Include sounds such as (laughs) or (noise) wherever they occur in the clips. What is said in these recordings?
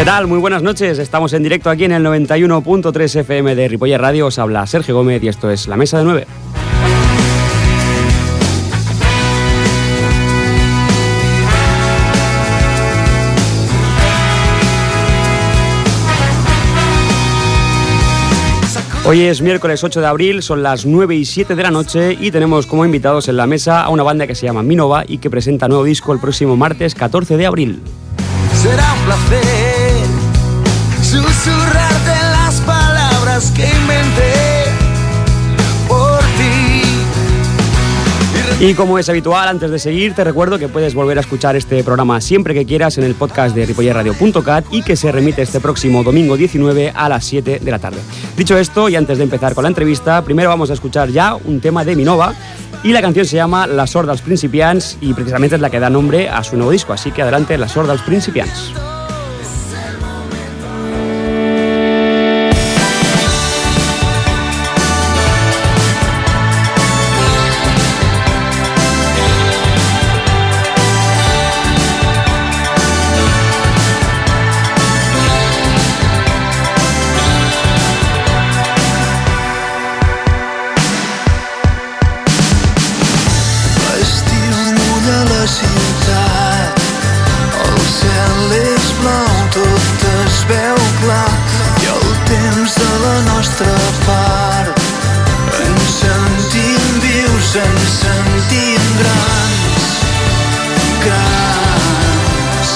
¿Qué tal? Muy buenas noches. Estamos en directo aquí en el 91.3 FM de Ripoller Radio. Os habla Sergio Gómez y esto es La Mesa de Nueve. Hoy es miércoles 8 de abril, son las 9 y 7 de la noche y tenemos como invitados en la mesa a una banda que se llama Minova y que presenta nuevo disco el próximo martes 14 de abril. Será un placer que inventé por ti. Y como es habitual, antes de seguir, te recuerdo que puedes volver a escuchar este programa siempre que quieras en el podcast de ripollerradio.cat y que se remite este próximo domingo 19 a las 7 de la tarde. Dicho esto, y antes de empezar con la entrevista, primero vamos a escuchar ya un tema de Minova y la canción se llama La sorda als principiants y precisamente es la que da nombre a su nuevo disco, así que adelante, La sorda als veu clar i el temps de la nostra part. Ens sentim vius, ens sentim grans, grans.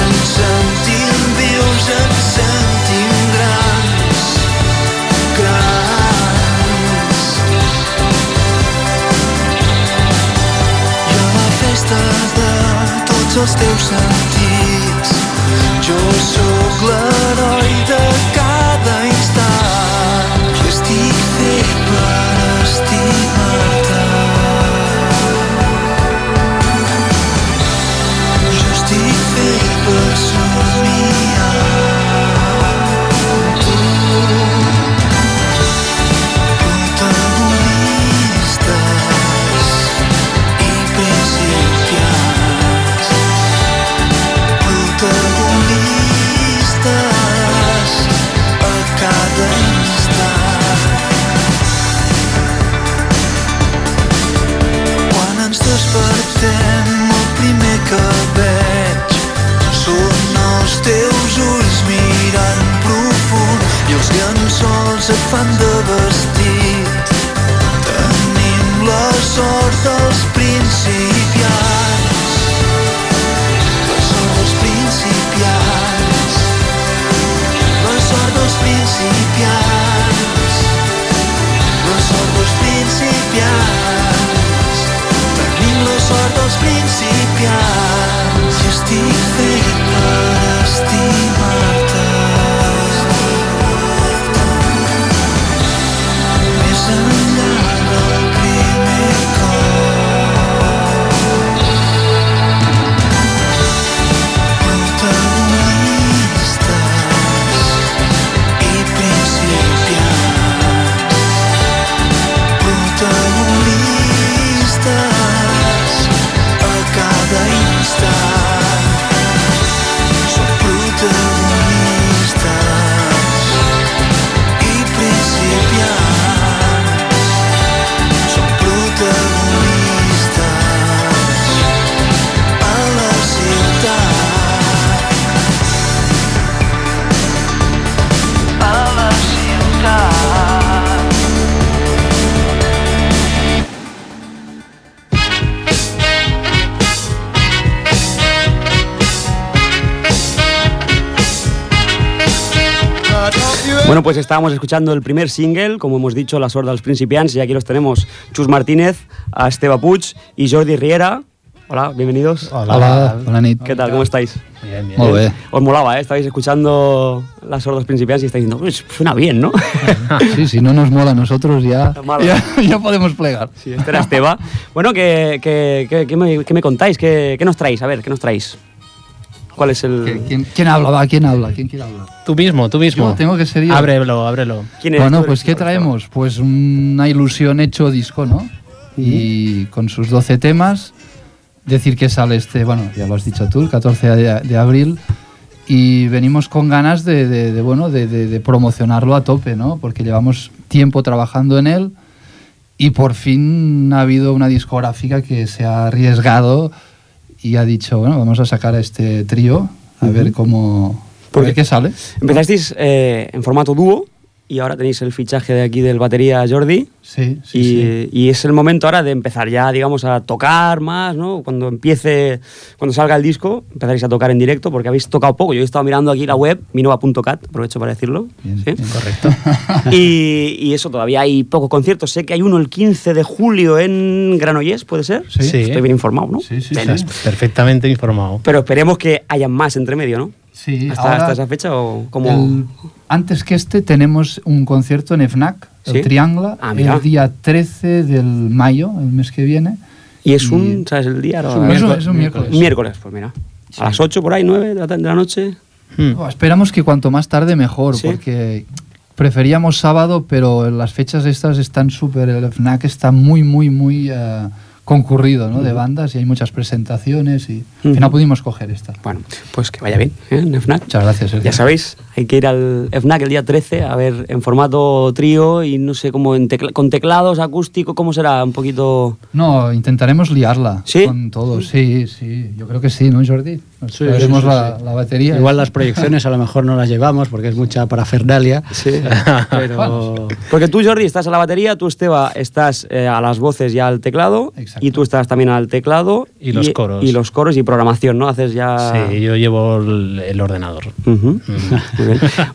Ens sentim vius, ens sentim grans, grans. I a la festa de tots els teus sentits jo sóc pues estábamos escuchando el primer single, como hemos dicho, La sorda als principiants, y aquí los tenemos Chus Martínez, a Esteba Puig y Jordi Riera. Hola, bienvenidos. Hola, bona nit. ¿Qué tal? ¿Cómo estáis? Bien, bien. Molt bé. Os molaba, ¿eh? Estabais escuchando Las sordas principiants y estáis diciendo, "Uy, suena bien, ¿no? (laughs) Sí, si no nos mola a nosotros ya, ya, ya podemos plegar. Sí, este era Esteba. Bueno, ¿qué, qué, qué- qué me, qué me contáis? ¿Qué, qué nos traéis? A ver, ¿qué nos traéis? ¿Cuál es el...? ¿Quién, quién habla? Va, ¿quién habla? ¿Quién quiere hablar? Tú mismo, tú mismo. Yo tengo que ser yo. Ábrelo, ábrelo. ¿Quién es? Bueno, Tú pues ¿qué traemos? Pues una ilusión hecho disco, ¿no? Y con sus 12 temas, decir que sale este, bueno, ya lo has dicho tú, el 14 de, de abril, y venimos con ganas de, de- de, bueno, de, de- de promocionarlo a tope, ¿no? Porque llevamos tiempo trabajando en él y por fin ha habido una discográfica que se ha arriesgado y ha dicho, bueno, vamos a sacar a este trío a ver cómo... Porque- ver qué sale. Empezasteis eh, en formato dúo y ahora tenéis el fichaje de aquí del batería Jordi. Sí, sí, y, sí. y es el momento ahora de empezar ya, digamos, a tocar más, ¿no? Cuando empiece, cuando salga el disco, empezaréis a tocar en directo, porque habéis tocado poco. Yo he estado mirando aquí la web, minova.cat, aprovecho para decirlo. Bien, ¿sí? bien. Correcto. (laughs) Y, y eso, todavía hay pocos conciertos. Sé que hay uno el 15 de julio en Granollers, ¿puede ser? Sí. Sí. Estoy bien informado, ¿no? Sí, sí. Perfectamente informado. Pero esperemos que haya más entre medio, ¿no? Sí, ¿Hasta, ahora hasta esa fecha o como...? el- antes que este tenemos un concierto en FNAC, ¿Sí? el Triangla, Ah, el día 13 del mayo, el mes que viene. Y es un, ¿sabes el día? Es un. Es un miércoles. Miércoles, pues mira. A las 8 por ahí, 9 de la, de la noche. Hmm. Oh, esperamos que cuanto más tarde mejor, ¿Sí? porque preferíamos sábado, pero las fechas estas están súper, el FNAC está muy, muy, muy eh, concurrido ¿no? de bandas y hay muchas presentaciones y al final pudimos coger esta. Bueno, pues que vaya bien, ¿eh? Muchas gracias. Sergio. Ya sabéis, hay que ir al FNAC el día 13 a ver en formato trío y no sé cómo en tecla- con teclados acústico, ¿cómo será? Un poquito... No, intentaremos liarla ¿Sí? con todo. Sí, sí, yo creo que sí, ¿no, Jordi? Sí, sí, sí, la, la batería. Igual las (laughs) proyecciones a lo mejor no las llevamos porque es mucha parafernalia. Sí. (laughs) Pero Porque tú, Jordi, estás a la batería, tú, Esteba, estás eh, a las voces y al teclado, Exacto. y tú estás también al teclado. Y los coros. Y los coros y programación, ¿no? Haces ya... Sí, yo llevo el, el ordenador. Muy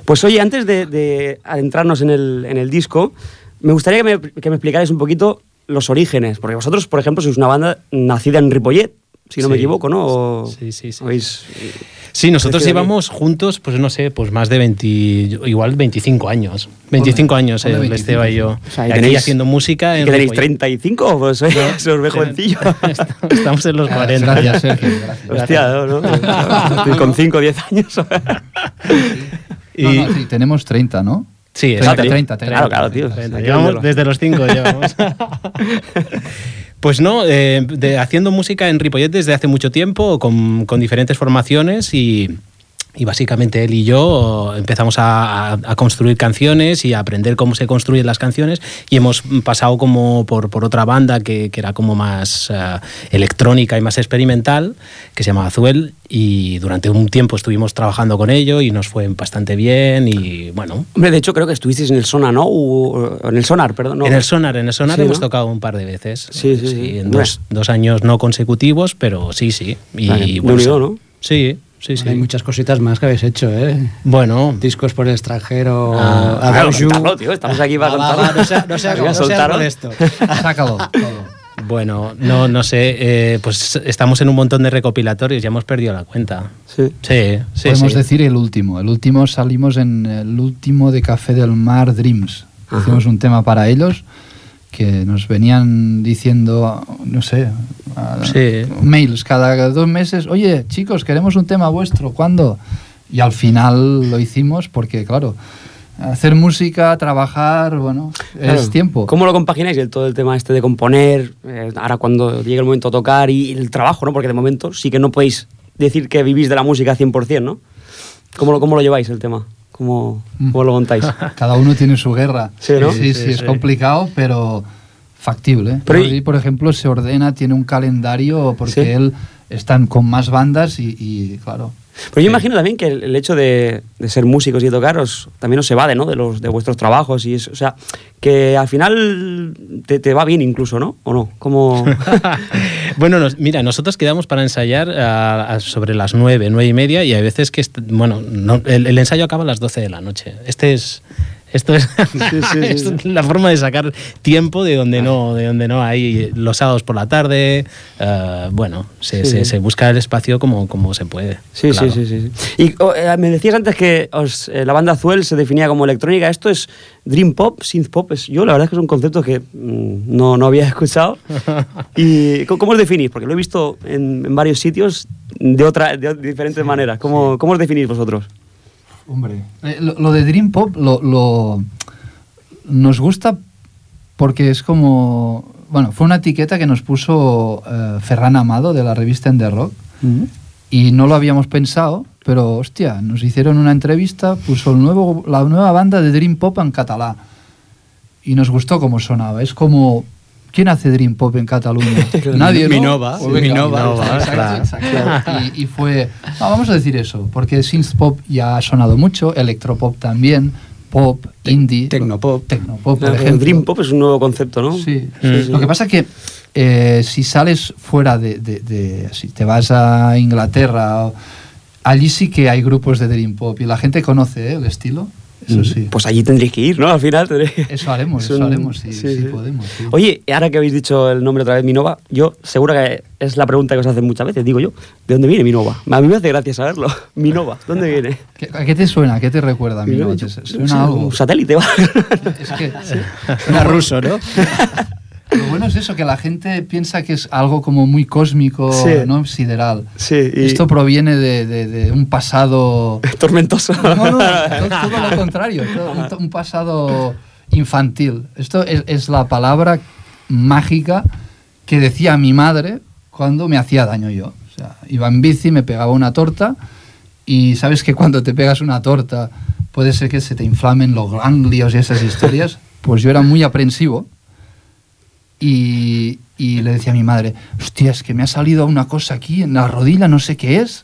Pues oye, antes de, de adentrarnos en el, en el disco, me gustaría que me, que me explicarais un poquito los orígenes, porque vosotros, por ejemplo, sois una banda nacida en Ripollet, si no me equivoco, ¿no? O Sí, sí, sí. habéis- Sí, nosotros llevamos juntos, pues no sé, pues más de 20, igual 25 años. 25 años, eh, el 25, Esteba y yo. O sea, y aquí tenéis- haciendo música. ¿Y que tenéis Ripollet. 35? Pues se os ve jovencillo. Estamos en los Ah, 40. Gracias, Sergio. (laughs) Gracias. Hostia, ¿no? ¿no? (laughs) Con 5 o 10 años. (laughs) Y- No, no, sí, tenemos 30, ¿no? Sí, 30, exacto. 30, 30. Claro, claro, tío. Llevamos desde los 5 llevamos. Pues no, eh, de- haciendo música en Ripollet desde hace mucho tiempo, con, con diferentes formaciones y, y básicamente él y yo empezamos a, a- construir canciones y a aprender cómo se construyen las canciones y hemos pasado como por, por otra banda que, que era como más eh, electrónica y más experimental, que se llama Azuel y durante un tiempo estuvimos trabajando con ello y nos fue bastante bien y bueno, Hombre, de hecho, creo que estuvisteis en el Sonar, ¿no? U- en el Sonar, perdón. no. en el Sonar, en el Sonar Sí, hemos ¿no? tocado un par de veces. Sí, sí, sí. en dos, dos años no consecutivos, pero sí, sí. Y, Vale, bueno, unido, sí. ¿no? Sí, sí, sí. hay muchas cositas más que habéis hecho, ¿eh? Bueno, Discos por el extranjero, Ah, About Claro, You. contarlo, tío. Estamos aquí para Va, va, contarlo. no sea, no sea, (laughs) no sea soltaros. molesto. Sácalo. todo. bueno, no, no sé, eh, pues estamos en un montón de recopilatorios, ya hemos perdido la cuenta. Sí. Sí, sí, Podemos sí. decir el último. El último salimos en el último de Café del Mar Dreams. Hicimos un tema para ellos que nos venían diciendo, no sé, a- Sí. mails cada dos meses. Oye, chicos, queremos un tema vuestro. ¿Cuándo? Y al final lo hicimos porque, claro, hacer música, trabajar, bueno, Claro. es tiempo. ¿Cómo lo compagináis el, todo el tema este de componer, eh, ahora cuando llegue el momento de tocar y el trabajo, ¿no? Porque de momento sí que no podéis decir que vivís de la música 100%, ¿no? ¿Cómo lo, cómo lo lleváis el tema? ¿Cómo, cómo lo montáis? (laughs) Cada uno tiene su guerra. Sí, ¿no? Sí, sí, Sí, es complicado, pero factible. ¿eh? Pero y- Jordi, por ejemplo, se ordena, tiene un calendario porque Sí. él están con más bandas y, y, claro. Pero yo imagino también que el, el hecho de, de ser músicos y de tocar os- también os evade, ¿no? De, los, de vuestros trabajos y eso. O sea, que al final te, te va bien incluso, ¿no? ¿O no? Como... (laughs) bueno, nos- mira, nosotros quedamos para ensayar a- a sobre las nueve, nueve y media, y hay veces que, bueno, no- el, el ensayo acaba a las 12 de la noche. Este es. Esto es, sí, (laughs) esto sí. es la forma de sacar tiempo de donde no, de donde no hay los sábados por la tarde. eh, bueno, se, se- se busca el espacio como, como se puede. Sí, claro. sí, sí, sí. Y oh, eh, me decías antes que os, eh, la banda Azuel se definía como electrónica. ¿Esto es Dream Pop, Synth Pop? Es, yo la verdad es que son conceptos que mm, no, no había (laughs) escuchado. ¿Y cómo, cómo os definís? Porque lo he visto en, en varios sitios de, otra, de, diferentes maneras. ¿Cómo, ¿Cómo os definís vosotros? Hombre. Eh, lo, lo de Dream Pop lo, lo- nos gusta porque es como. Bueno, fue una etiqueta que nos puso eh, Ferran Amado de la revista En The Rock y no lo habíamos pensado pero hostia, nos hicieron una entrevista, puso el nuevo, la nueva banda de Dream Pop en catalá. Y nos gustó cómo sonaba. Es como. ¿Quién hace Dream Pop en Cataluña? (laughs) Nadie. ¿no? Minova, venga, Minova, exacto, exacto. Y, y fue. no, vamos a decir eso, porque synth pop ya ha sonado mucho, electropop también, pop, indie. Tecnopop. Tecnopop, por El ejemplo. Dream Pop es un nuevo concepto, ¿no? Sí. Sí, sí. Lo que pasa es que eh, si sales fuera de, de- de- Si te vas a Inglaterra, allí sí que hay grupos de Dream Pop y la gente conoce ¿eh? el estilo. Eso sí. Pues allí tendréis que ir, ¿no? Al final tendréis que- Eso haremos, Es (laughs) eso haremos, sí, sí, podemos. sí. Oye, ahora que habéis dicho el nombre otra vez, Minova, yo seguro que es la pregunta que os hacen muchas veces, digo yo, ¿de dónde viene Minova? A mí me hace gracia saberlo. (laughs) Minova, ¿dónde (laughs) viene? ¿Qué- ¿A qué te suena? ¿A qué te recuerda? Minova? ¿Te Yo- suena sí, algo? Un satélite, ¿va? Es que Era ruso, ¿no? Lo bueno es eso, que la gente piensa que es algo como muy cósmico, Sí. ¿no? Sideral. Sí, y- Esto proviene de, de- de un pasado... (laughs) Tormentoso. No, no, todo, (laughs) todo lo contrario, todo un, pasado infantil. Esto es, es la palabra mágica que decía mi madre cuando me hacía daño yo. O sea, iba en bici, me pegaba una torta y sabes que cuando te pegas una torta puede ser que se te inflamen los ganglios y esas historias. Pues yo era muy aprensivo y, y le decía a mi madre, hostia, es que me ha salido una cosa aquí en la rodilla, no sé qué es.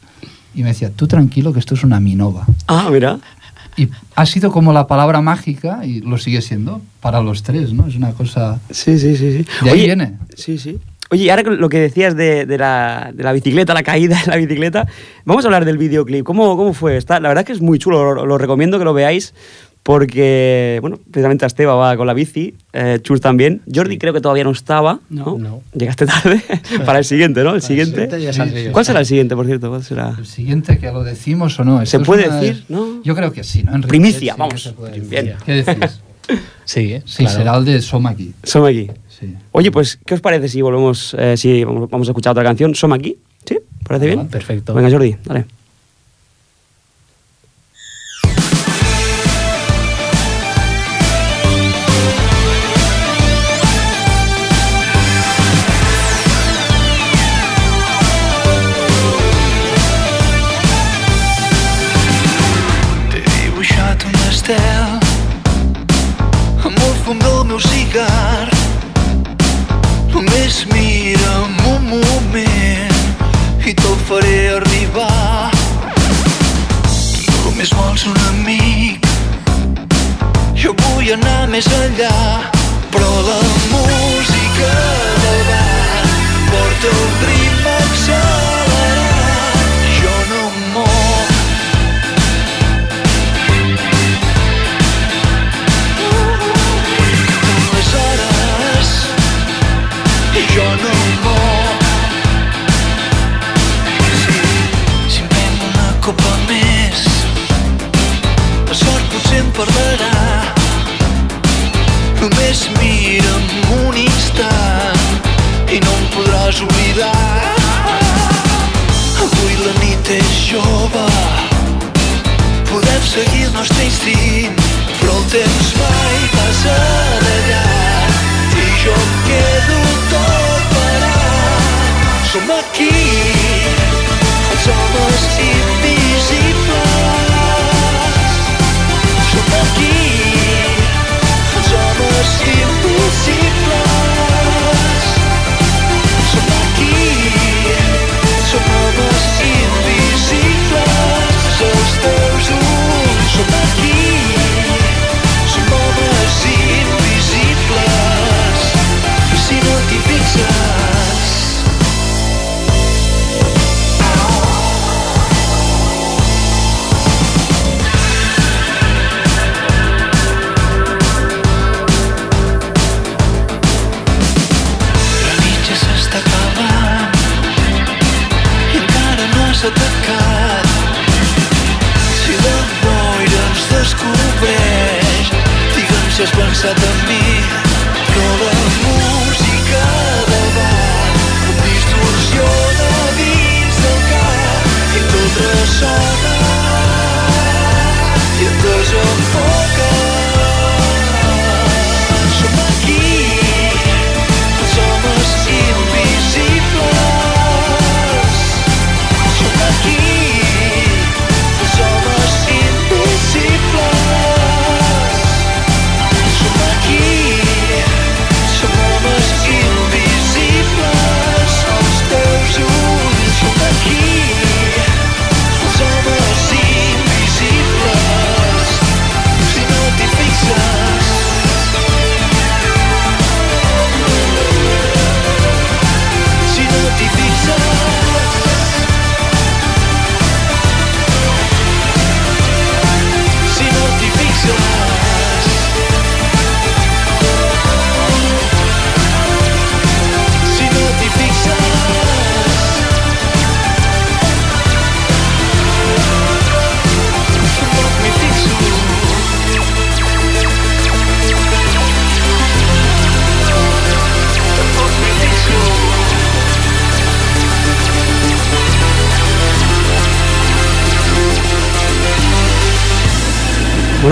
Y me decía, tú tranquilo que esto es una minova. Ah, mira. Y ha sido como la palabra mágica y lo sigue siendo para los tres, ¿no? Es una cosa... Sí, sí, sí. sí. De ahí viene. Sí, sí. Oye, y ahora lo que decías de, de la, de la bicicleta, la caída de la bicicleta, vamos a hablar del videoclip. ¿Cómo, cómo fue? Está, la verdad es que es muy chulo, lo, lo recomiendo que lo veáis porque, bueno, precisamente Esteba va con la bici, eh, Chus también. Jordi creo que todavía no estaba, ¿no? No. No. Llegaste tarde (laughs) para el siguiente, ¿no? El Para el siguiente. ¿Cuál será el siguiente, por cierto? ¿Cuál será? El siguiente, que lo decimos o no. ¿Se puede una- decir, no? Yo creo que sí, ¿no? En Primicia, sí vamos. Bien. ¿Qué decís? (laughs) Sí, ¿eh? Sí, claro. será el de Soma aquí. Somos aquí. Sí. Oye, pues, ¿qué os parece si volvemos, eh, si vamos, vamos a escuchar otra canción? ¿Somos aquí? ¿Sí? ¿Parece bien? Perfecto. Venga, Jordi, dale. Més enllà, però la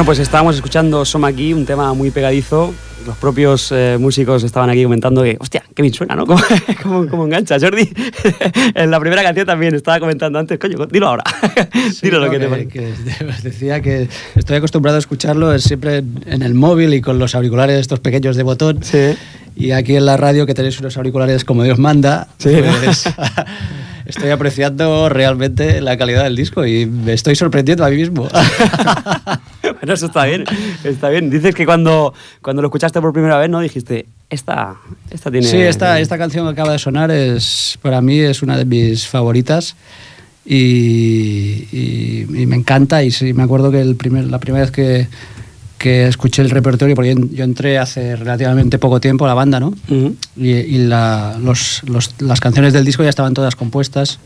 Bueno, pues estábamos escuchando Soma aquí, un tema muy pegadizo. Los propios eh, músicos estaban aquí comentando que, hostia, qué bien suena, ¿no? (laughs) ¿Cómo, cómo- cómo engancha? Jordi, (laughs) en la primera canción también estaba comentando antes, coño, dilo ahora. (laughs) dilo lo no, que, te parece. que decía que estoy acostumbrado a escucharlo es siempre en el móvil y con los auriculares estos pequeños de botón. Sí. Y aquí en la radio que tenéis unos auriculares como Dios manda, Sí. pues, estoy apreciando realmente la calidad del disco y me estoy sorprendiendo a mí mismo. (laughs) Bueno, eso está bien, está bien. Dices que cuando, cuando lo escuchaste por primera vez, ¿no? Dijiste, esta, esta tiene... Sí, esta, esta canción que acaba de sonar es para mí es una de mis favoritas y, y- y me encanta y sí, me acuerdo que el primer, la primera vez que, que escuché el repertorio, porque yo, entré hace relativamente poco tiempo a la banda, ¿no? Ujú. Y, y la- los- los- las canciones del disco ya estaban todas compuestas.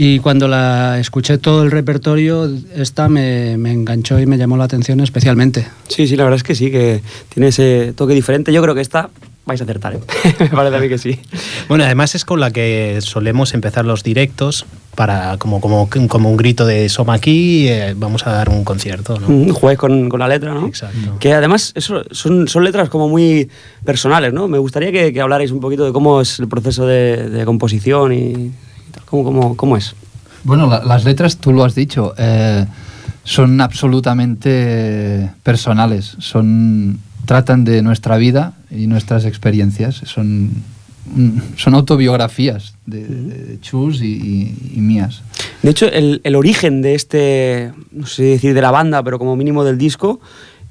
Y cuando la escuché todo el repertorio, esta me, me enganchó y me llamó la atención especialmente. Sí, sí, la verdad es que sí, que tiene ese toque diferente. Yo creo que esta vais a acertar, ¿eh? (laughs) Me parece a mí que sí. Bueno, además es con la que solemos empezar los directos para como, como, como un grito de Soma aquí, eh, vamos a dar un concierto, ¿no? Mm, Juegues con, con la letra, ¿no? Exacto. Que además eso, son, son letras como muy personales, ¿no? Me gustaría que, que hablarais un poquito de cómo es el proceso de, de composición y. ¿Cómo, cómo, cómo es? Bueno, la- las letras, tú lo has dicho, eh, son absolutamente personales. Son, tratan de nuestra vida y nuestras experiencias. Son, mm, son autobiografías de, de- de Chus y, y- y mías. De hecho, el, el origen de este, no sé decir de la banda, pero como mínimo del disco,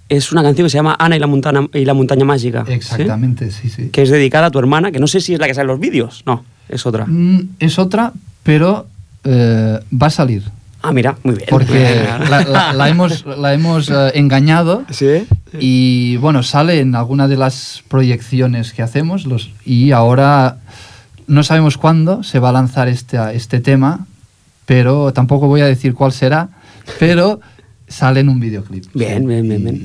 es una canción que se llama Ana y la montaña, y la montaña mágica. ¿sí? Exactamente, sí, sí. Que es dedicada a tu hermana, que no sé si es la que sale en los vídeos. No, es otra. Mm, es otra, pero eh, va a salir. Ah, mira, muy bien. Porque (laughs) la, la- la hemos, la hemos eh, engañado ¿Sí? y bueno, sale en alguna de las proyecciones que hacemos los, y ahora no sabemos cuándo se va a lanzar este, este tema, pero tampoco voy a decir cuál será, pero sale en un videoclip. Bien, bien, bien, Y- bien.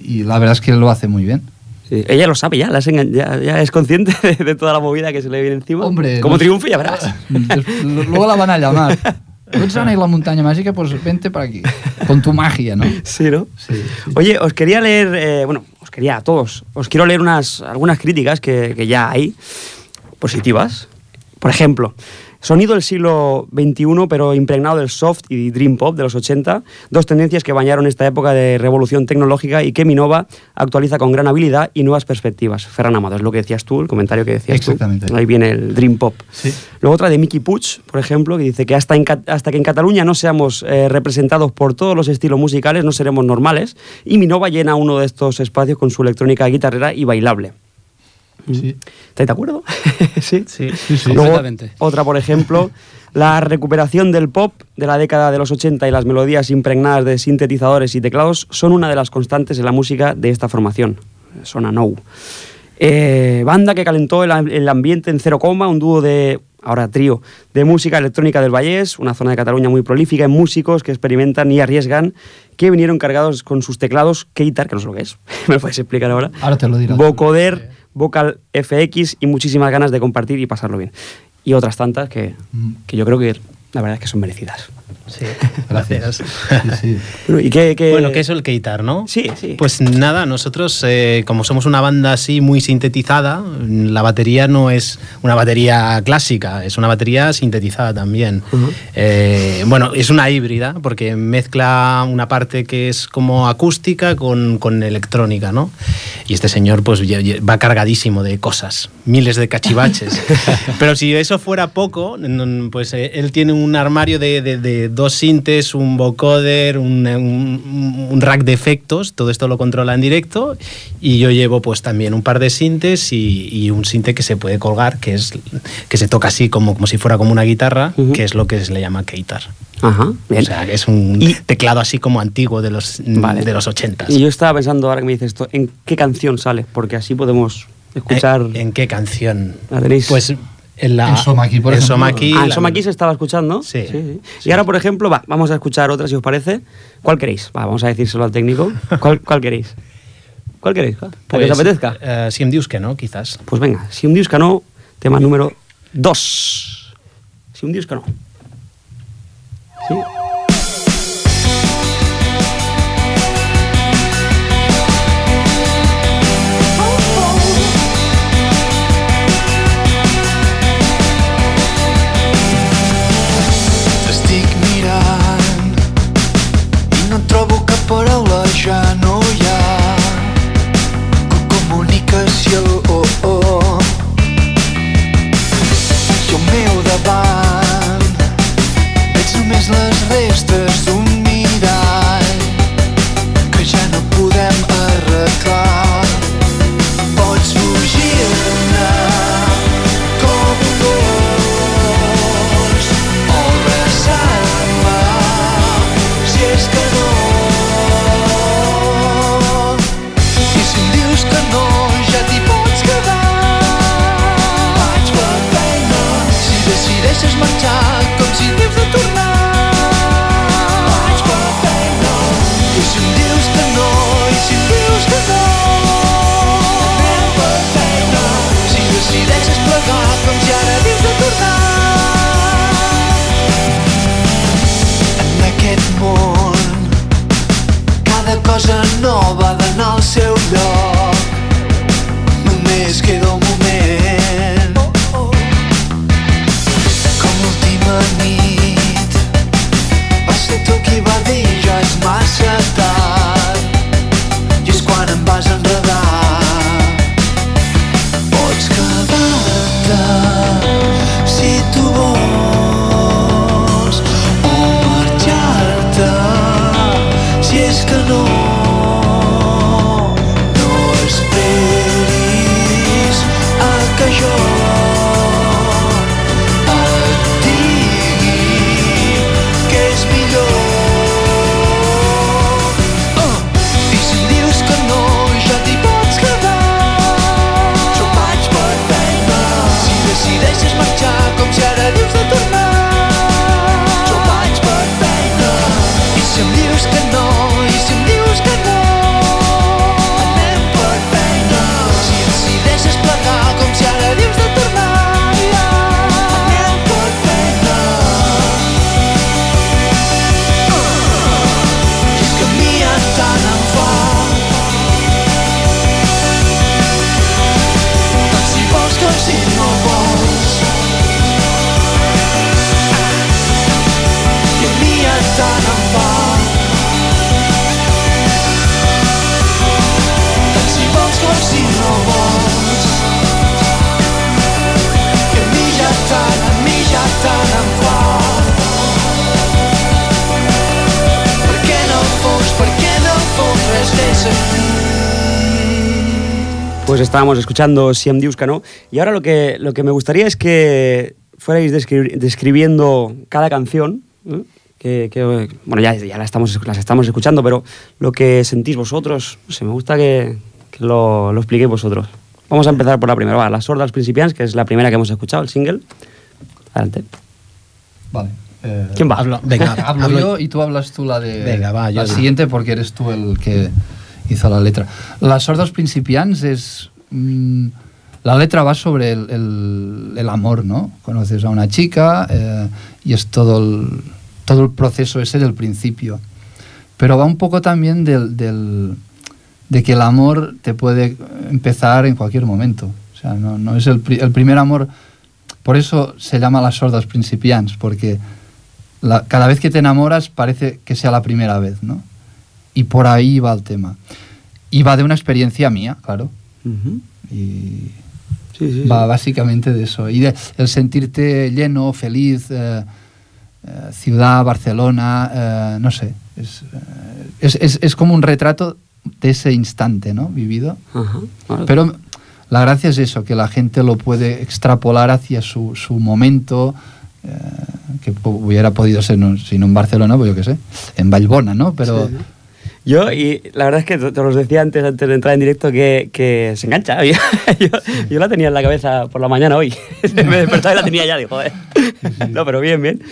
Y, y la verdad es que lo hace muy bien. Sí, Ella lo sabe ya, la ya, ya es consciente de, de toda la movida que se le viene encima. Hombre, como nos- triunfe ya verás. (laughs) Luego la van a llamar. ¿Tú eres Ana y la montaña mágica? Pues vente para aquí. Con tu magia, ¿no? Sí, ¿no? Sí, sí. Oye, os quería leer, eh, bueno, os quería a todos, os quiero leer unas, algunas críticas que, que ya hay, positivas. Por ejemplo, sonido del siglo XXI, pero impregnado del soft y dream pop de los 80, dos tendencias que bañaron esta época de revolución tecnológica y que Minova actualiza con gran habilidad y nuevas perspectivas. Ferran Amado, es lo que decías tú, el comentario que decías Exactamente. tú. Ahí viene el dream pop. Sí. Luego otra de Mickey Puig, por ejemplo, que dice que hasta, en Ca- hasta que en Cataluña no seamos eh, representados por todos los estilos musicales, no seremos normales. Y Minova llena uno de estos espacios con su electrónica guitarrera y bailable. Sí. ¿Estáis de acuerdo? (laughs) sí. Sí. Sí, sí. Luego, Completamente. otra, por ejemplo, la recuperación del pop de la década de los 80 y las melodías impregnadas de sintetizadores y teclados son una de las constantes en la música de esta formación. Sona No. Eh, banda que calentó el, am- el ambiente en Cero Coma, un dúo de, ahora trío, de música electrónica del Vallés, una zona de Cataluña muy prolífica en músicos que experimentan y arriesgan, que vinieron cargados con sus teclados Keitar, que no sé lo que es, (laughs) me lo puedes explicar ahora, Ahora te lo dirá. Vocoder, Vocal FX y muchísimas ganas de compartir y pasarlo bien. Y otras tantas que, Mm. que yo creo que la verdad es que son merecidas. Sí, Gracias. (laughs) Sí, sí. Bueno, ¿y qué, qué- Bueno, que es el Keitar, ¿no? Sí, sí. Pues nada, nosotros, eh, como somos una banda así muy sintetizada, la batería no es una batería clásica, es una batería sintetizada también. Ujú. Eh, bueno, es una híbrida, porque mezcla una parte que es como acústica con, con electrónica, ¿no? Y este señor, pues va cargadísimo de cosas, miles de cachivaches. (laughs) Pero si eso fuera poco, pues eh, él tiene un armario de, de- de dos sintes, un vocoder, un, un- un rack de efectos, todo esto lo controla en directo y yo llevo pues también un par de sintes y, y un sinte que se puede colgar, que es que se toca así como, como si fuera como una guitarra, que es lo que se le llama keitar. Ajá, bien. O sea, que es un Y- teclado así como antiguo de los, Vale. de los 80. Y yo estaba pensando ahora que me dices esto, ¿en qué canción sale? Porque así podemos escuchar... ¿En, en qué canción? Pues en la En Somaki, por en ejemplo. Somaki, ah, en la- Somaki se estaba escuchando. Sí. Y ahora, por ejemplo, va, vamos a escuchar otra, si os parece. ¿Cuál queréis? Va, vamos a decírselo al técnico. ¿Cuál, cuál queréis? ¿Cuál queréis? ¿La que Pues, os apetezca? eh, si em dius que no, quizás. Pues venga, si un dios que no, tema número 2. Si un dios que no. ¿Sí? Pues estábamos escuchando Siem Diuscano y ahora lo que, lo que me gustaría es que fuerais descri- describiendo cada canción, ¿eh? que, que, bueno, ya, ya la estamos, las estamos escuchando, pero lo que sentís vosotros, no sé, me gusta que, que lo, lo expliquéis vosotros. Vamos a empezar por la primera, va, Las Sordas Principiants, que es la primera que hemos escuchado, el single. Adelante. Vale. eh, ¿Quién va? Hablo- venga, (laughs) Hablo hablo- yo y tú hablas tú la de Venga, va, yo la siguiente porque eres tú el que hizo la letra. Las sordos principiants es mm, la letra va sobre el, el- amor, ¿no? Conoces a una chica y es todo el, todo el proceso ese del principio. Pero va un poco también del, de que el amor te puede empezar en cualquier momento. O sea, no, no es el, el primer amor. Por eso se llama las sordas principiants, porque la- cada vez que te enamoras parece que sea la primera vez, ¿no? Y por ahí va el tema. Y va de una experiencia mía, claro. Y Sí, sí, sí. va básicamente de eso. Y de, el sentirte lleno, feliz, eh, eh, ciudad, Barcelona, eh, no sé. Es, eh, es, es- es como un retrato de ese instante, ¿no? Vivido. Vale. Pero la gracia es eso, que la gente lo puede extrapolar hacia su, su momento, eh, que hubiera podido ser, no, si no en Barcelona, pues yo qué sé, en Vallbona, ¿no? Pero Sí. Yo, y la verdad es que te, los decía antes, antes de entrar en directo, que, que se engancha. (laughs) yo, yo la tenía en la cabeza por la mañana hoy. (laughs) Me despertaba y la tenía ya, digo, joder. No, pero bien, bien.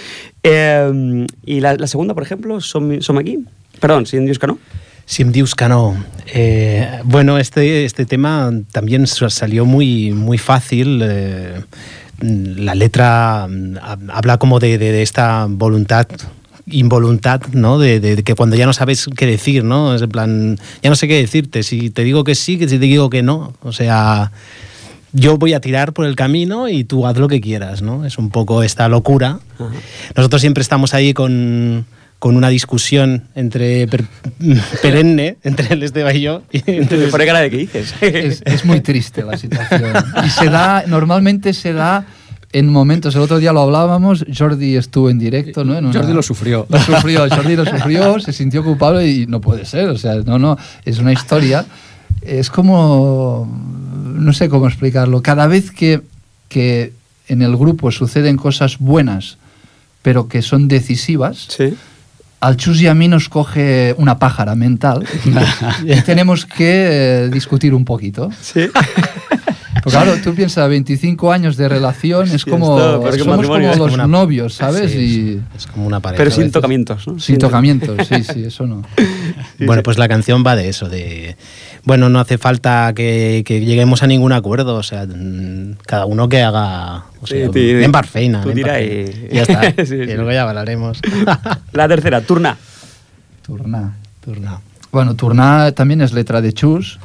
Eh, y la, la segunda, por ejemplo, Som, Som aquí. Perdón, sin Dios no. Sim Dius que no. Eh, bueno, este, este tema también sa- salió muy, muy fácil. eh, la letra mm, hab- habla como de, de- de esta voluntad involuntad, ¿no? De, de- de que cuando ya no sabes qué decir, ¿no? Es en plan, ya no sé qué decirte, si te digo que sí, que si te digo que no. O sea, yo voy a tirar por el camino y tú haz lo que quieras, ¿no? Es un poco esta locura. Nosotros siempre estamos ahí con, con una discusión entre per- (laughs) perenne entre el Esteban y yo. Y Me entonces- pone cara de que dices. es, es muy triste la situación. Y se da, normalmente se da en momentos, el otro día lo hablábamos, Jordi estuvo en directo, ¿no? En una- Jordi lo sufrió. Lo sufrió, Jordi lo sufrió, se sintió culpable y no puede ser, o sea, no, no, es una historia. Es como, no sé cómo explicarlo, cada vez que, que en el grupo suceden cosas buenas, pero que son decisivas, Sí. al Chus y a mí nos coge una pájara mental (laughs) y tenemos que eh, discutir un poquito. Sí. Porque claro, tú piensas, 25 años de relación es como, somos como los como novios, ¿sabes? Sí, y es, como una pareja. Pero sin tocamientos, ¿no? sin tocamientos, sí, sí, (laughs) eso no. Bueno, pues la canción va de eso, de... Bueno, no hace falta que, que lleguemos a ningún acuerdo, o sea, mm, cada uno que haga... O Sí, sea, ti- ven par feina, tú par y-. (laughs) Ya está, Sí, y luego ya hablaremos. (laughs) La tercera, turna. Turná. Turna. Bueno, Turná también es letra de Chus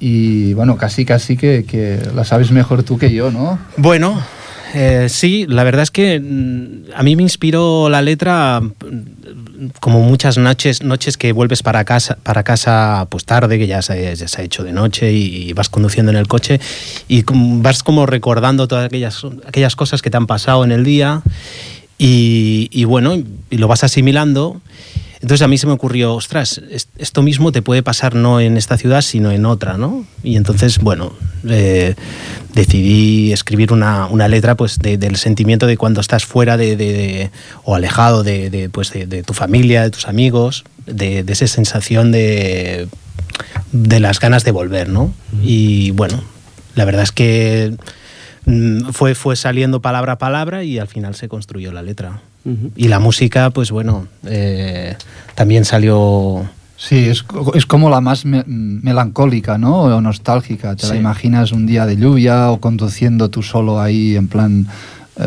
Y bueno, casi casi que, que la sabes mejor tú que yo, ¿no? Bueno, eh, sí, la verdad es que mm, a mí me inspiró la letra mm, como muchas noches, noches que vuelves para casa, para casa pues tarde, que ya se, ya se ha hecho de noche y, vas conduciendo en el coche y vas como recordando todas aquellas, aquellas cosas que te han pasado en el día y bueno, y lo vas asimilando. Entonces a mí se me ocurrió, ostras, es- esto mismo te puede pasar no en esta ciudad, sino en otra, ¿no? Y entonces, bueno, eh, decidí escribir una, una letra pues de- del sentimiento de cuando estás fuera de, de- de- o alejado de, de, pues, de, tu familia, de tus amigos, de, de esa sensación de, de las ganas de volver, ¿no? Y bueno, la verdad es que mm, fue, fue saliendo palabra a palabra y al final se construyó la letra. Y la música, pues bueno, eh, también salió... Sí, es, es como la más me- melancólica, ¿no? O nostálgica. Te la imaginas un día de lluvia o conduciendo tú solo ahí en plan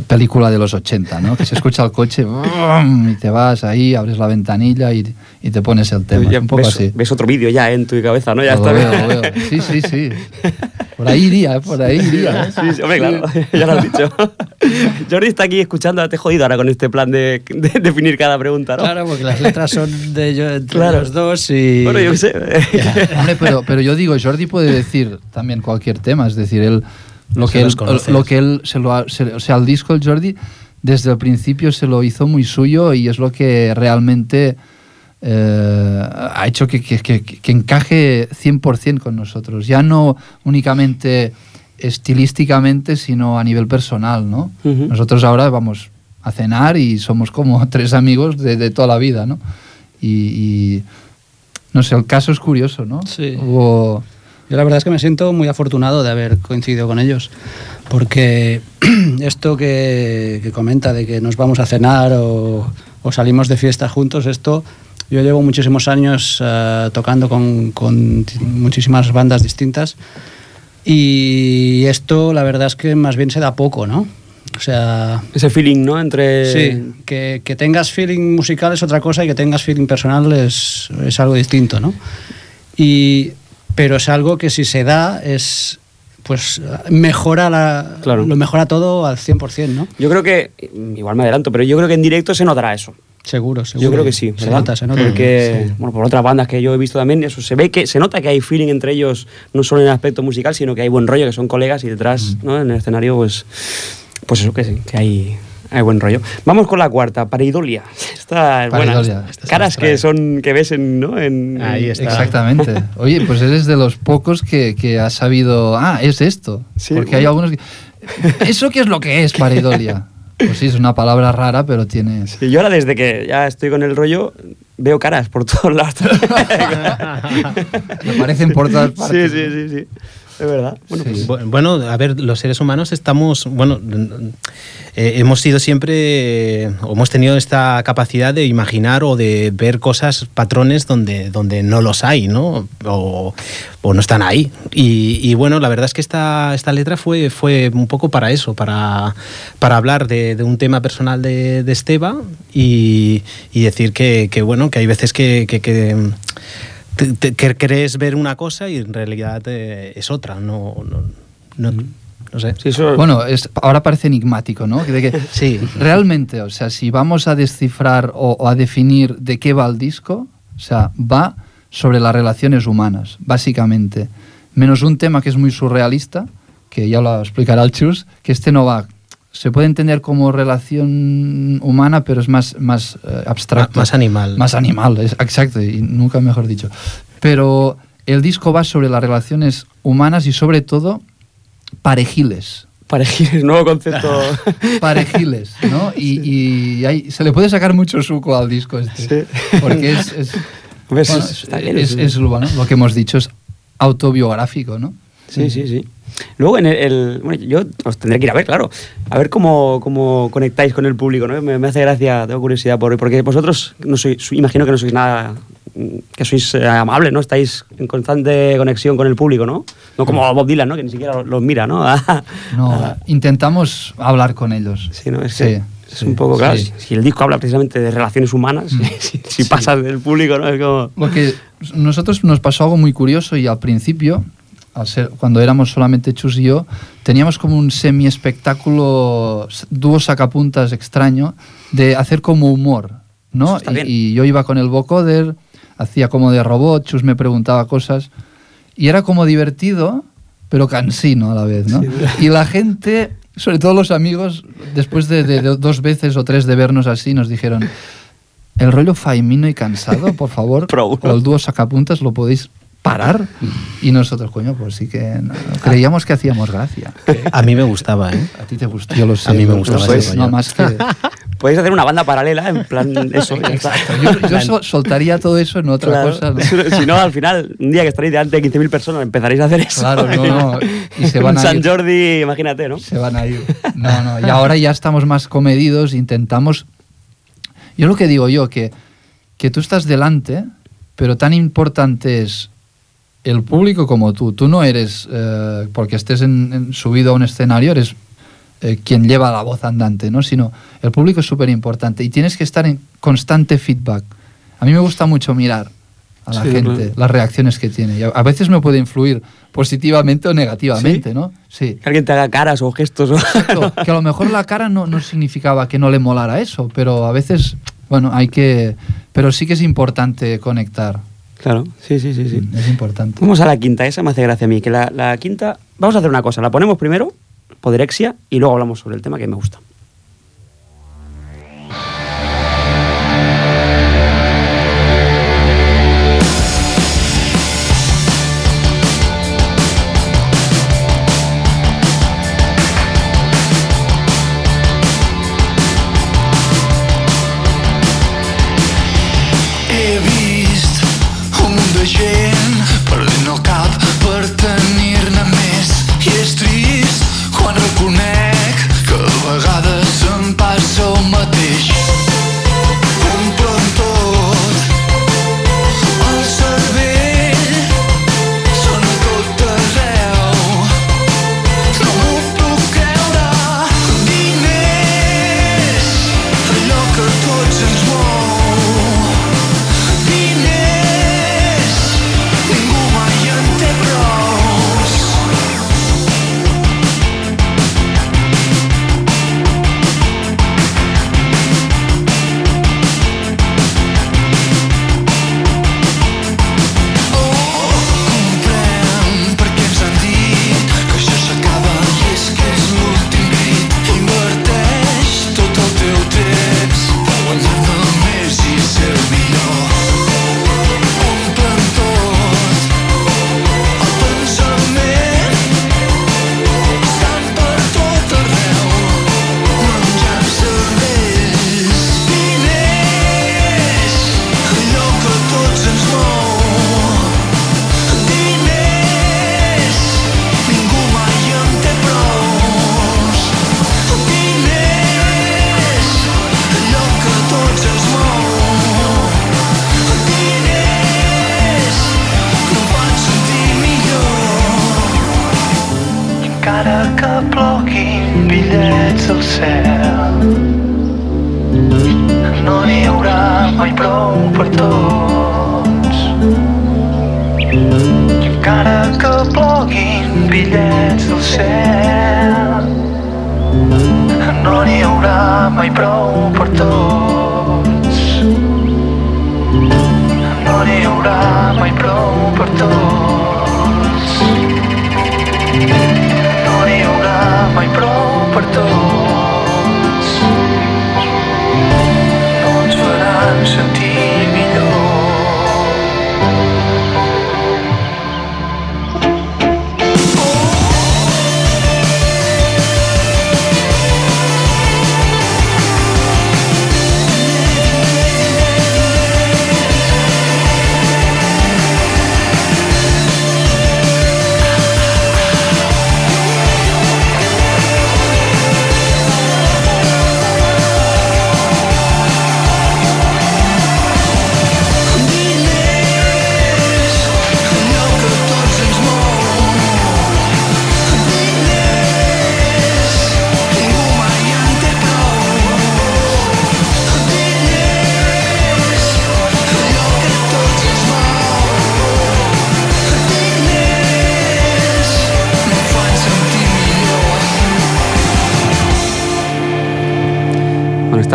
película de los 80, ¿no? Que se escucha el coche y te vas ahí, abres la ventanilla y, y te pones el tema. Ya un poco ves, así. ves otro vídeo ya en tu cabeza, ¿no? Ya Lo está veo, bien. lo veo. Sí, sí, sí. Por ahí iría, ¿eh? por ahí iría. ¿eh? Sí, sí, hombre, claro, (laughs) ya lo has dicho. Jordi está aquí escuchando, te he jodido ahora con este plan de, de definir cada pregunta, ¿no? Claro, porque las letras son de ellos, entre Claro. los dos y... Bueno, yo qué sé. Hombre, pero, pero yo digo, Jordi puede decir también cualquier tema, es decir, él lo que él, lo que él se lo ha- se- o sea, el disco el Jordi desde el principio se lo hizo muy suyo y es lo que realmente eh, ha hecho que, que- que- que encaje 100% con nosotros. Ya no únicamente estilísticamente, sino a nivel personal, ¿no? Nosotros ahora vamos a cenar y somos como (laughs) tres amigos de, de toda la vida, ¿no? Y, y, no sé, el caso es curioso, ¿no? Sí. Hubo- Yo la verdad es que me siento muy afortunado de haber coincidido con ellos, porque (clears throat) esto que, que comenta de que nos vamos a cenar o, o salimos de fiesta juntos, esto yo llevo muchísimos años eh, tocando con, con muchísimas bandas distintas y esto la verdad es que más bien se da poco, ¿no? O sea, Ese feeling, ¿no? Entre... Sí, que, que tengas feeling musical es otra cosa y que tengas feeling personal es, es algo distinto, ¿no? Y, pero es algo que si se da es pues mejora la, Claro. lo mejora todo al 100%, ¿no? Yo creo que, igual me adelanto, pero yo creo que en directo se notará eso. Seguro, seguro. Yo creo que sí, Se nota, se nota. Porque, Sí. bueno, por otras bandas que yo he visto también, eso se ve que se nota que hay feeling entre ellos, no solo en el aspecto musical, sino que hay buen rollo, que son colegas y detrás, Mm. ¿no? En el escenario, pues, pues eso que sí, que hay, hay buen rollo. Vamos con la cuarta, Pareidolia. Esta es buena. Pareidolia. Esta- Caras que son que ves en, ¿no? En, Ahí está. Exactamente. (laughs) Oye, pues eres de los pocos que, que ha sabido, ah, es esto. Sí, Porque hay bueno. algunos que... ¿Eso qué es lo que es pareidolia? Pues sí, es una palabra rara, pero tiene... Sí, yo ahora desde que ya estoy con el rollo, veo caras por todos lados. (laughs) Me parecen por todas partes. Sí, sí, sí, sí. Es verdad. Bueno, Sí. pues, Bu- Bueno, a ver, los seres humanos estamos, bueno, eh, hemos sido siempre, eh, hemos tenido esta capacidad de imaginar o de ver cosas, patrones donde, donde no los hay, ¿no? O, o no están ahí. Y, y bueno, la verdad es que esta, esta letra fue, fue un poco para eso, para, para hablar de, de un tema personal de, de Esteba y, y decir que, que, bueno, que hay veces que- que- que te- te- que crees ver una cosa y en realidad eh, es otra, no, no, no, no sé. sí, eso- Bueno, es, ahora parece enigmático, ¿no? De que Sí. realmente, o sea, si vamos a descifrar o, o a definir de qué va el disco, o sea, va sobre las relaciones humanas, básicamente. Menos un tema que es muy surrealista, que ya lo explicará el Chus, que este no va. Se puede entender como relación humana, pero es más, más eh, abstracto. Más animal. Más animal, es- exacto, y nunca mejor dicho. Pero el disco va sobre las relaciones humanas y sobre todo parejiles. Parejiles, nuevo concepto. (laughs) parejiles, ¿no? Y, y hay- se le puede sacar mucho suco al disco este. Sí. Porque es, es, (laughs) bueno, es- es lo, bueno, lo que hemos dicho, es autobiográfico, ¿no? Sí, sí, sí. Luego, en el, el- bueno, yo os tendré que ir a ver, claro. A ver cómo, cómo conectáis con el público, ¿no? Me, me hace gracia, tengo curiosidad, por, porque vosotros, no sois, imagino que no sois nada, mm, que sois eh, amables, ¿no? Estáis en constante conexión con el público, ¿no? No como Bob Dylan, ¿no? Que ni siquiera los, mira, ¿no? (laughs) No, Ah, intentamos hablar con ellos. sí, ¿no? Es, Sí, que es sí, un poco, claro, sí. si, el disco habla precisamente de relaciones humanas, (laughs) si, si pasas del público, ¿no? Es como... Porque nosotros nos pasó algo muy curioso y al principio, al ser, cuando éramos solamente Chus y yo, teníamos como un semi-espectáculo, dúo sacapuntas extraño, de hacer como humor, ¿no? Y, y yo iba con el vocoder, hacía como de robot, Chus me preguntaba cosas, y era como divertido, pero cansino a la vez, ¿no? Y la gente, sobre todo los amigos, después de, de- de dos veces o tres de vernos así, nos dijeron, el rollo faimino y cansado, por favor, (laughs) o el dúo sacapuntas lo podéis parar. Y nosotros, coño, pues sí que no, creíamos que hacíamos gracia. A mí me gustaba, ¿eh? A ti te gustó, yo lo sé. A mí me gustaba ese No más que... (laughs) Podéis hacer una banda paralela, en plan, eso, ya está. Yo, yo sol- soltaría todo eso en otra Claro. cosa. (laughs) ¿no? Si no, al final, un día que estaréis delante de 15.000 personas, empezaréis a hacer eso. Claro, no, no. Y se van (laughs) Un a San ir. Jordi, imagínate, ¿no? Se van a ir. No, no. Y ahora ya estamos más comedidos, intentamos... Yo lo que digo yo, que, que tú estás delante, pero tan importante es el público como tú. Tú no eres, eh, porque estés en- en- subido a un escenario, eres eh, quien lleva la voz andante, ¿no? Sino el público es súper importante y tienes que estar en constante feedback. A mí me gusta mucho mirar a la Sí, gente, claro. las reacciones que tiene. Y a, veces me puede influir positivamente o negativamente, ¿Sí? ¿no? Sí. Que alguien te haga caras o gestos. Exacto, (laughs) que a lo mejor la cara no, no significaba que no le molara eso, pero a veces, bueno, hay que... Pero sí que es importante conectar. Claro, sí, sí, sí, sí. Es importante. Vamos a la quinta, esa me hace gracia a mí. Que la, la quinta, vamos a hacer una cosa, la ponemos primero, Poderexia, y luego hablamos sobre el tema que me gusta. machine mãe pra onde?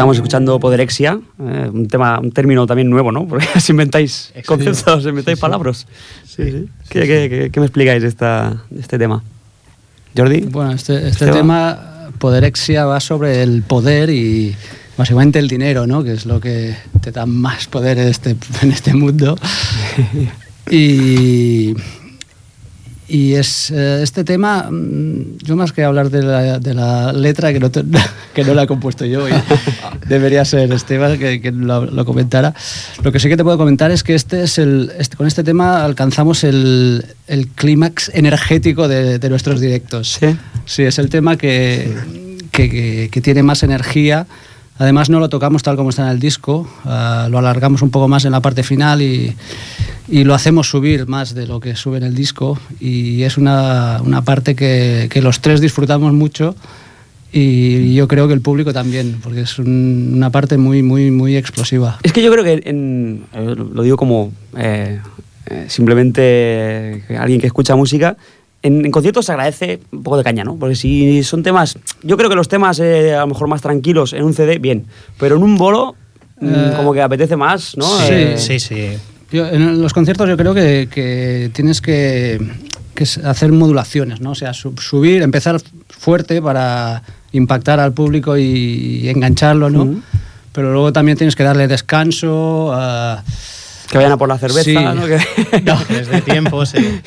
Estábamos escuchando Poderexia, eh, un tema, un término también nuevo, ¿no? Porque (laughs) os inventáis conceptos, inventáis palabras. Sí, sí. ¿Qué, qué- qué- qué me explicáis de, esta, este tema? Jordi. Bueno, este, este tema, Poderexia, va sobre el poder y básicamente el dinero, ¿no? Que es lo que te da más poder en este, en este mundo. (laughs) y, y es eh, este tema, mm, yo más que hablar de la, de la letra, que no, te- (laughs) que no la he compuesto yo, y (laughs) debería ser Esteban que, que lo, lo comentara. Lo que sí que te puedo comentar es que este es el, este- con este tema alcanzamos el, el clímax energético de, de nuestros directos. Sí. Sí, es el tema que, que, que- tiene más energía. Además no lo tocamos tal como está en el disco, ah, lo alargamos un poco más en la parte final y, y lo hacemos subir más de lo que sube en el disco y es una, una parte que, que los tres disfrutamos mucho y yo creo que el público también, porque es un- una parte muy, muy, muy explosiva. Es que yo creo que en- lo digo como eh, eh, simplemente alguien que escucha música. En, en conciertos se agradece un poco de caña, ¿no? Porque si son temas. Yo creo que los temas eh, a lo mejor más tranquilos en un CD, bien. Pero en un bolo, mm, Eh, como que apetece más, ¿no? sí, Eh, Sí, sí. Yo, en los conciertos yo creo que, que tienes que, que hacer modulaciones, ¿no? O sea, sub- subir, empezar fuerte para impactar al público y, y engancharlo, ¿no? Ujú. Pero luego también tienes que darle descanso. ah, Que vayan a por la cerveza, Sí. ¿no? Que- (laughs) Es de tiempo, sí.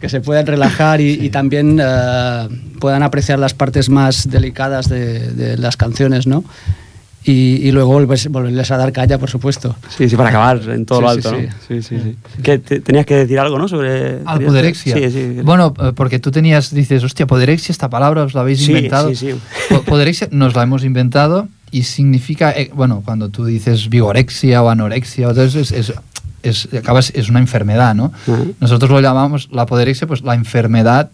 que se puedan relajar y, y también ah, puedan apreciar las partes más delicadas de, de las canciones, ¿no? Y, y luego volverles a dar calla, por supuesto. Sí, sí, para acabar en todo Sí, lo sí, alto, sí. ¿no? Sí, sí, sí. Que te- tenías que decir algo, ¿no? Sobre... Al poderexia. Sí, sí. Bueno, eh, porque tú tenías, dices, hostia, poderexia, esta palabra os la habéis Sí, inventado. sí, sí. Po- Poderexia nos la hemos inventado y significa, eh, bueno, cuando tú dices vigorexia o anorexia, eso, es, es, es- acabas, es una enfermedad, ¿no? Ujú. Nosotros lo llamamos la poderexia, pues la enfermedad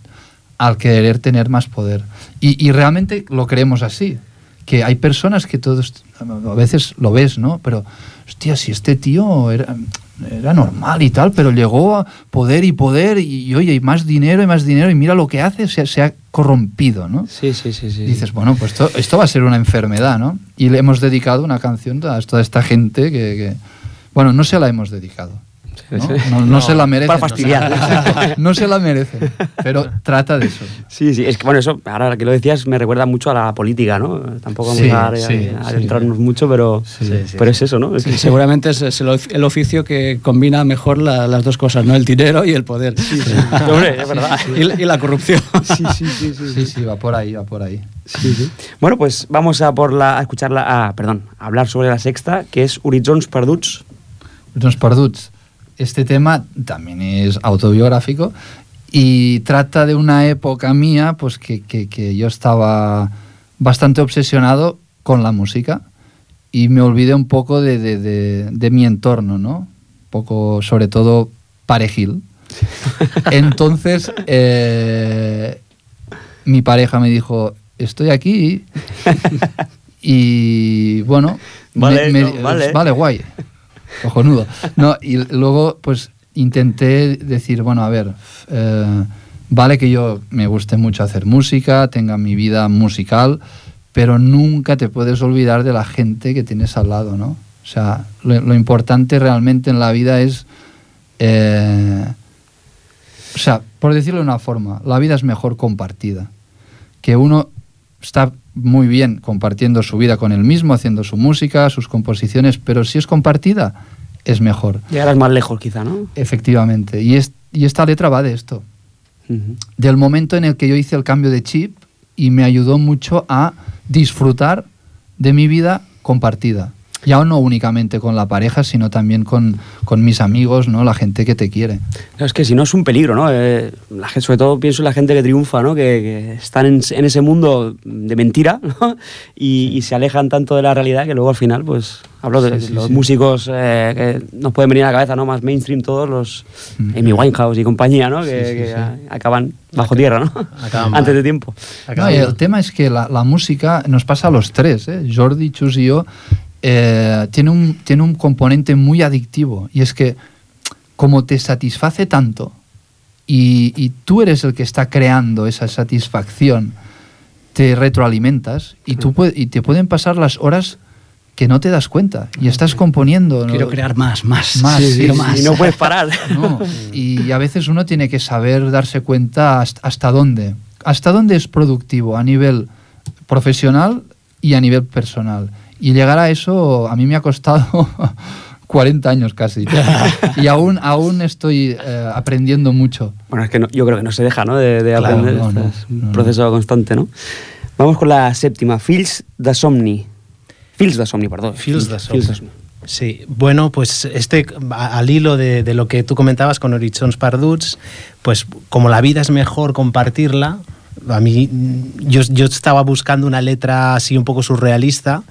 al querer tener más poder. Y, y realmente lo creemos así. Que hay personas que todos, a veces lo ves, ¿no? Pero, hostia, si este tío era, era normal y tal, pero llegó a poder y poder y, y, oye, y más dinero y más dinero y mira lo que hace, se, se ha corrompido, ¿no? Sí, sí, sí, sí. Dices, bueno, pues esto, esto va a ser una enfermedad, ¿no? Y le hemos dedicado una canción a toda esta gente que, que- bueno, no se la hemos dedicado. ¿No? Sí. No, no se la merece. Para fastidiar. (laughs) No se la merece. Pero (laughs) trata de eso. Sí, sí, es que bueno, eso, ahora que lo decías, me recuerda mucho a la política, ¿no? Tampoco vamos Sí, a, a- sí, a sí. adentrarnos mucho, pero, Sí, sí, pero es eso, ¿no? Es que- Seguramente es, es el, ofi- el oficio que combina mejor la- las dos cosas, ¿no? El dinero y el poder. Hombre, es verdad. (laughs) Y, la- y la corrupción. Sí, sí, sí, sí. Sí, sí, va por ahí, va por ahí. Sí, sí. Bueno, pues vamos a por la a escucharla, ah, perdón, a hablar sobre la sexta, que es Horitzons Perduts. Los Perduts. Este tema también es autobiográfico y trata de una época mía pues que, que- que yo estaba bastante obsesionado con la música y me olvidé un poco de, de- de- de mi entorno, ¿no? Un poco, sobre todo, parejil. (laughs) Entonces, eh, mi pareja me dijo, estoy aquí. (laughs) y bueno, Vale, me- no, me- vale. vale, guay. Cojonudo. No, y luego, pues intenté decir, bueno, a ver, eh, vale que yo me guste mucho hacer música, tenga mi vida musical, pero nunca te puedes olvidar de la gente que tienes al lado, ¿no? O sea, lo, importante realmente en la vida es. eh, o sea, por decirlo de una forma, la vida es mejor compartida. Que uno está muy bien compartiendo su vida con él mismo, haciendo su música, sus composiciones, pero si es compartida, es mejor. Llegarás más lejos, quizá, ¿no? Efectivamente. Y, es- y esta letra va de esto. Del momento en el que yo hice el cambio de chip y me ayudó mucho a disfrutar de mi vida compartida. Ya no únicamente con la pareja, sino también con, con mis amigos, ¿no? La gente que te quiere. Es que si no es un peligro, ¿no? Eh, la gente, sobre todo pienso en la gente que triunfa, ¿no? Que, que están en, en ese mundo de mentira, ¿no? Y, y se alejan tanto de la realidad que luego al final, pues, hablo de Sí, sí, los sí. músicos eh, que nos pueden venir a la cabeza, ¿no? Más mainstream todos, los Mm. Amy Winehouse y compañía, ¿no? Que, que a- acaban bajo tierra, ¿no? (laughs) Antes de tiempo. No, el tema es que la, la música nos pasa a los tres, ¿eh? Jordi, Chus y yo, eh, tiene, un, tiene un componente muy adictivo. Y es que como te satisface tanto y, y tú eres el que está creando esa satisfacción, te retroalimentas y, tú y te pueden pasar las horas que no te das cuenta y estás componiendo. ¿no? Quiero crear más, más. Más, Sí, sí, quiero sí, más. Y no puedes parar. (laughs) No, y a veces uno tiene que saber darse cuenta hasta, hasta dónde. Hasta dónde es productivo a nivel profesional y a nivel personal. Y llegar a eso a mí me ha costado (laughs) 40 años casi. y aún, aún estoy eh, aprendiendo mucho. Bueno, es que no- yo creo que no se deja, ¿no? De, de Claro, aprender. no, Esto no, es un no, no. proceso constante, ¿no? Vamos con la séptima. Fils de Somni. Fils de Somni, perdón. Fils Fils Somni. Sí, bueno, pues este, a- al hilo de, de lo que tú comentabas con Horitzons Parduts, pues como la vida es mejor compartirla, a mí yo, yo estaba buscando una letra así un poco surrealista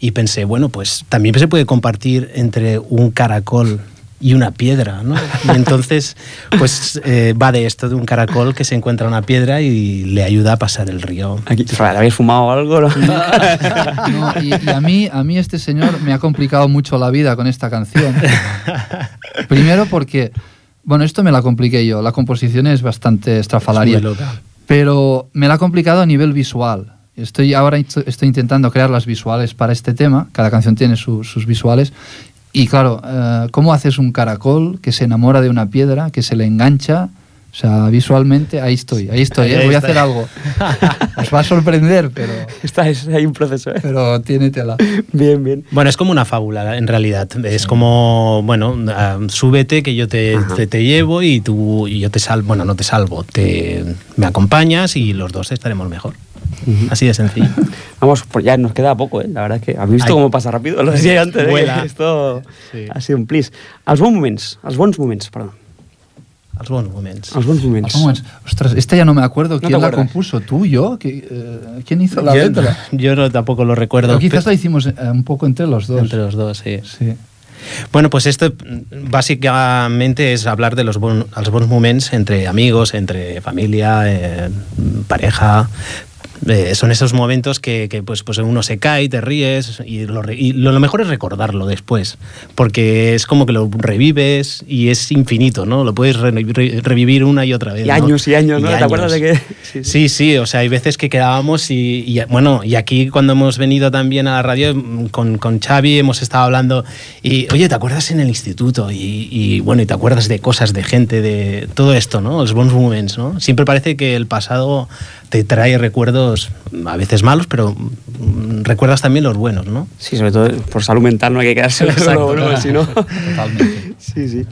y pensé, bueno, pues también se puede compartir entre un caracol y una piedra, ¿no? Y entonces, (laughs) pues eh, va de esto, de un caracol que se encuentra una piedra y le ayuda a pasar el río. Aquí, ¿te habéis fumado algo? no? No, y, y a, mí, a mí este señor me ha complicado mucho la vida con esta canción. (laughs) Primero porque, bueno, esto me la compliqué yo. La composición es bastante estrafalaria. Es muy loca. pero me la ha complicado a nivel visual. Estoy ahora estoy intentando crear las visuales para este tema. Cada canción tiene su- sus visuales. Y claro, eh, ¿cómo haces un caracol que se enamora de una piedra, que se le engancha? O sea, visualmente, ahí estoy, ahí estoy, ¿eh? Ahí voy a hacer algo. Os va a sorprender, pero, (laughs) Está, es- hay un proceso, ¿eh? pero tiene tela. Bien, bien. Bueno, es como una fábula, en realidad. Es como, bueno, ah, súbete que yo te, te, te llevo y tú y yo te salvo. Bueno, no te salvo, te, me acompañas y los dos estaremos mejor. Así de sencillo. Vamos, pues ya nos queda poco, ¿eh? La verdad es que habéis visto Ay. cómo pasa rápido. Lo decía antes, ¿eh? Vuela. que Esto Sí. ha sido un plis. Els bons moments, els bons moments, perdó. Els bons moments. Els bons moments. Ostras, esta ya no me acuerdo. ¿Quién la compuso? ¿Tú, yo? ¿Qui- eh, ¿Quién hizo la yo, letra? (laughs) yo no, tampoco lo recuerdo. Pero quizás pe- la hicimos eh, un poco entre los dos. Entre los dos, sí. Sí. Bueno, pues esto mm, básicamente es hablar de los, bon, els bons moments entre amigos, entre familia, eh, pareja. Eh, son esos momentos que, que, pues, pues uno se cae, te ríes y, lo, y lo, lo mejor es recordarlo después, porque es como que lo revives y es infinito, ¿no? Lo puedes re- re- revivir una y otra vez. Y ¿no? años y años, ¿no? ¿Te acuerdas de que- sí, Sí, sí. sí, o sea, hay veces que quedábamos y, y, bueno, y aquí cuando hemos venido también a la radio mm, con, con Xavi hemos estado hablando y, oye, ¿te acuerdas en el instituto? Y, y, bueno, y te acuerdas de cosas, de gente, de todo esto, ¿no? Los bons moments, ¿no? Siempre parece que el pasado te trae recuerdos a veces malos, pero mm, recuerdas también los buenos, ¿no? Sí, sobre todo por salud mental no hay que quedarse (laughs) Exacto. ¿no? Si no... Totalmente. (laughs) Sí, sí.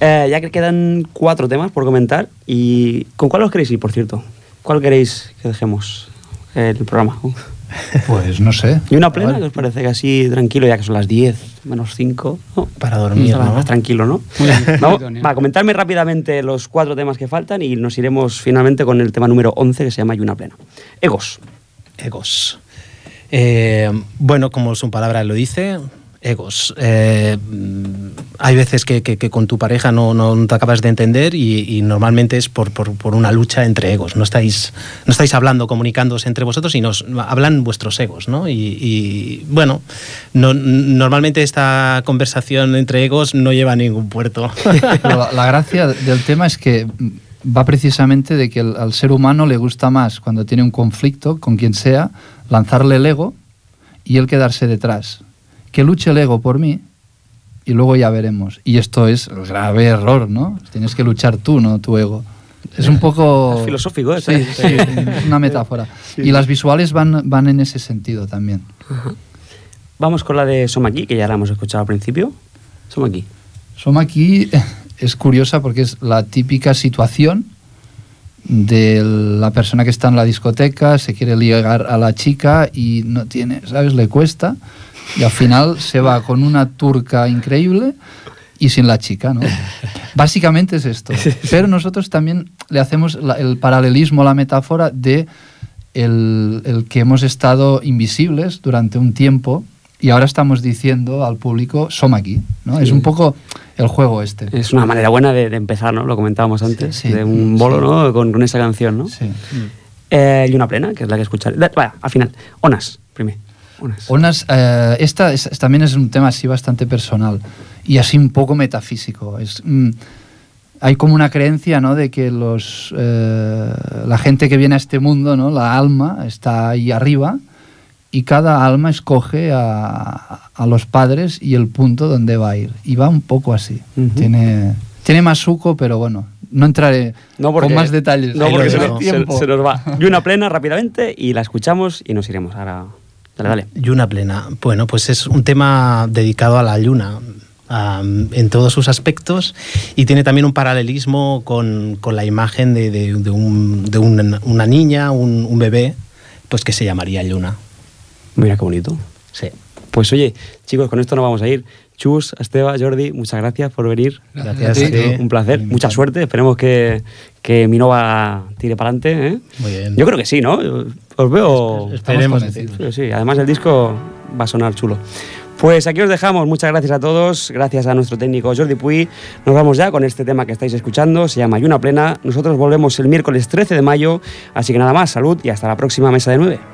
Eh, ya que quedan cuatro temas por comentar, ¿y con cuál os queréis ir, por cierto? ¿Cuál queréis que dejemos el programa? Pues no sé. ¿Y una plena? que os parece que así tranquilo, ya que son las 10 menos 5? ¿no? Para dormir, Está ¿no? Más tranquilo, ¿no? Muy bien, Vamos, va, comentarme rápidamente los cuatro temas que faltan y nos iremos finalmente con el tema número 11 que se llama Y una plena. Egos. Egos. Eh, bueno, como su palabra lo dice, egos. Eh, mm, hay veces que, con tu pareja no, te acabas de entender y, normalmente es por, por- una lucha entre egos. No estáis, no estáis hablando, comunicándoos entre vosotros y nos hablan vuestros egos, ¿no? Y, bueno, no- normalmente esta conversación entre egos no lleva a ningún puerto. (laughs) La, gracia del tema es que va precisamente de que al ser humano le gusta más cuando tiene un conflicto con quien sea, lanzarle el ego y él quedarse detrás. Que luche el ego por mí y luego ya veremos. Y esto es el grave error, ¿no? Tienes que luchar tú, no tu ego. Es un poco... Es filosófico, ¿eh? Sí, sí, es una metáfora. Y las visuales van, van en ese sentido también. Vamos con la de Soma aquí, que ya la hemos escuchado al principio. Soma aquí. Soma aquí es curiosa porque es la típica situación de la persona que está en la discoteca, se quiere ligar a la chica y no tiene, ¿sabes? Le cuesta y al final se va con una turca increíble y sin la chica, ¿no? (laughs) Básicamente es esto. Pero nosotros también le hacemos la- el paralelismo, la metáfora de el, el que hemos estado invisibles durante un tiempo y ahora estamos diciendo al público, somos aquí, ¿no? Es un poco el juego este. Es una manera buena de, de empezar, ¿no? Lo comentábamos antes, Sí, de un bolo. ¿no? Con, con esa canción, ¿no? Sí. Eh, y una plena, que es la que escucharé. Vaya, al final. Onas, primero. Unas, eh, esta es- también es un tema así bastante personal y así un poco metafísico. Es, mm, hay como una creencia ¿no? de que los, eh, la gente que viene a este mundo, ¿no? la alma, está ahí arriba y cada alma escoge a, a los padres y el punto donde va a ir. Y va un poco así. Ujú. tiene, tiene más suco, pero bueno, no entraré No, porque, con más detalles. No, porque se, nos- se- se nos va. Y una plena rápidamente y la escuchamos y nos iremos. Ahora, dale, dale. Luna plena. Bueno, pues es un tema dedicado a la luna am, en todos sus aspectos y tiene también un paralelismo con, con la imagen de, de- de un- de un- una niña, un, un bebé, pues que se llamaría Luna. Mira qué bonito. Sí. Pues oye, chicos, con esto nos vamos a ir. Chus, Esteba, Jordi, muchas gracias por venir. Gracias, gracias a ti. Un placer. Mucha bien. suerte. Esperemos que, que Minova tire para adelante. ¿eh? Muy bien. Yo creo que sí, ¿no? Os veo. Esperemos. Sí, además el disco va a sonar chulo. Pues aquí os dejamos. Muchas gracias a todos. Gracias a nuestro técnico Jordi Puy. Nos vamos ya con este tema que estáis escuchando. Se llama Ayuna Plena. Nosotros volvemos el miércoles 13 de mayo. Así que nada más, salud y hasta la próxima mesa de 9.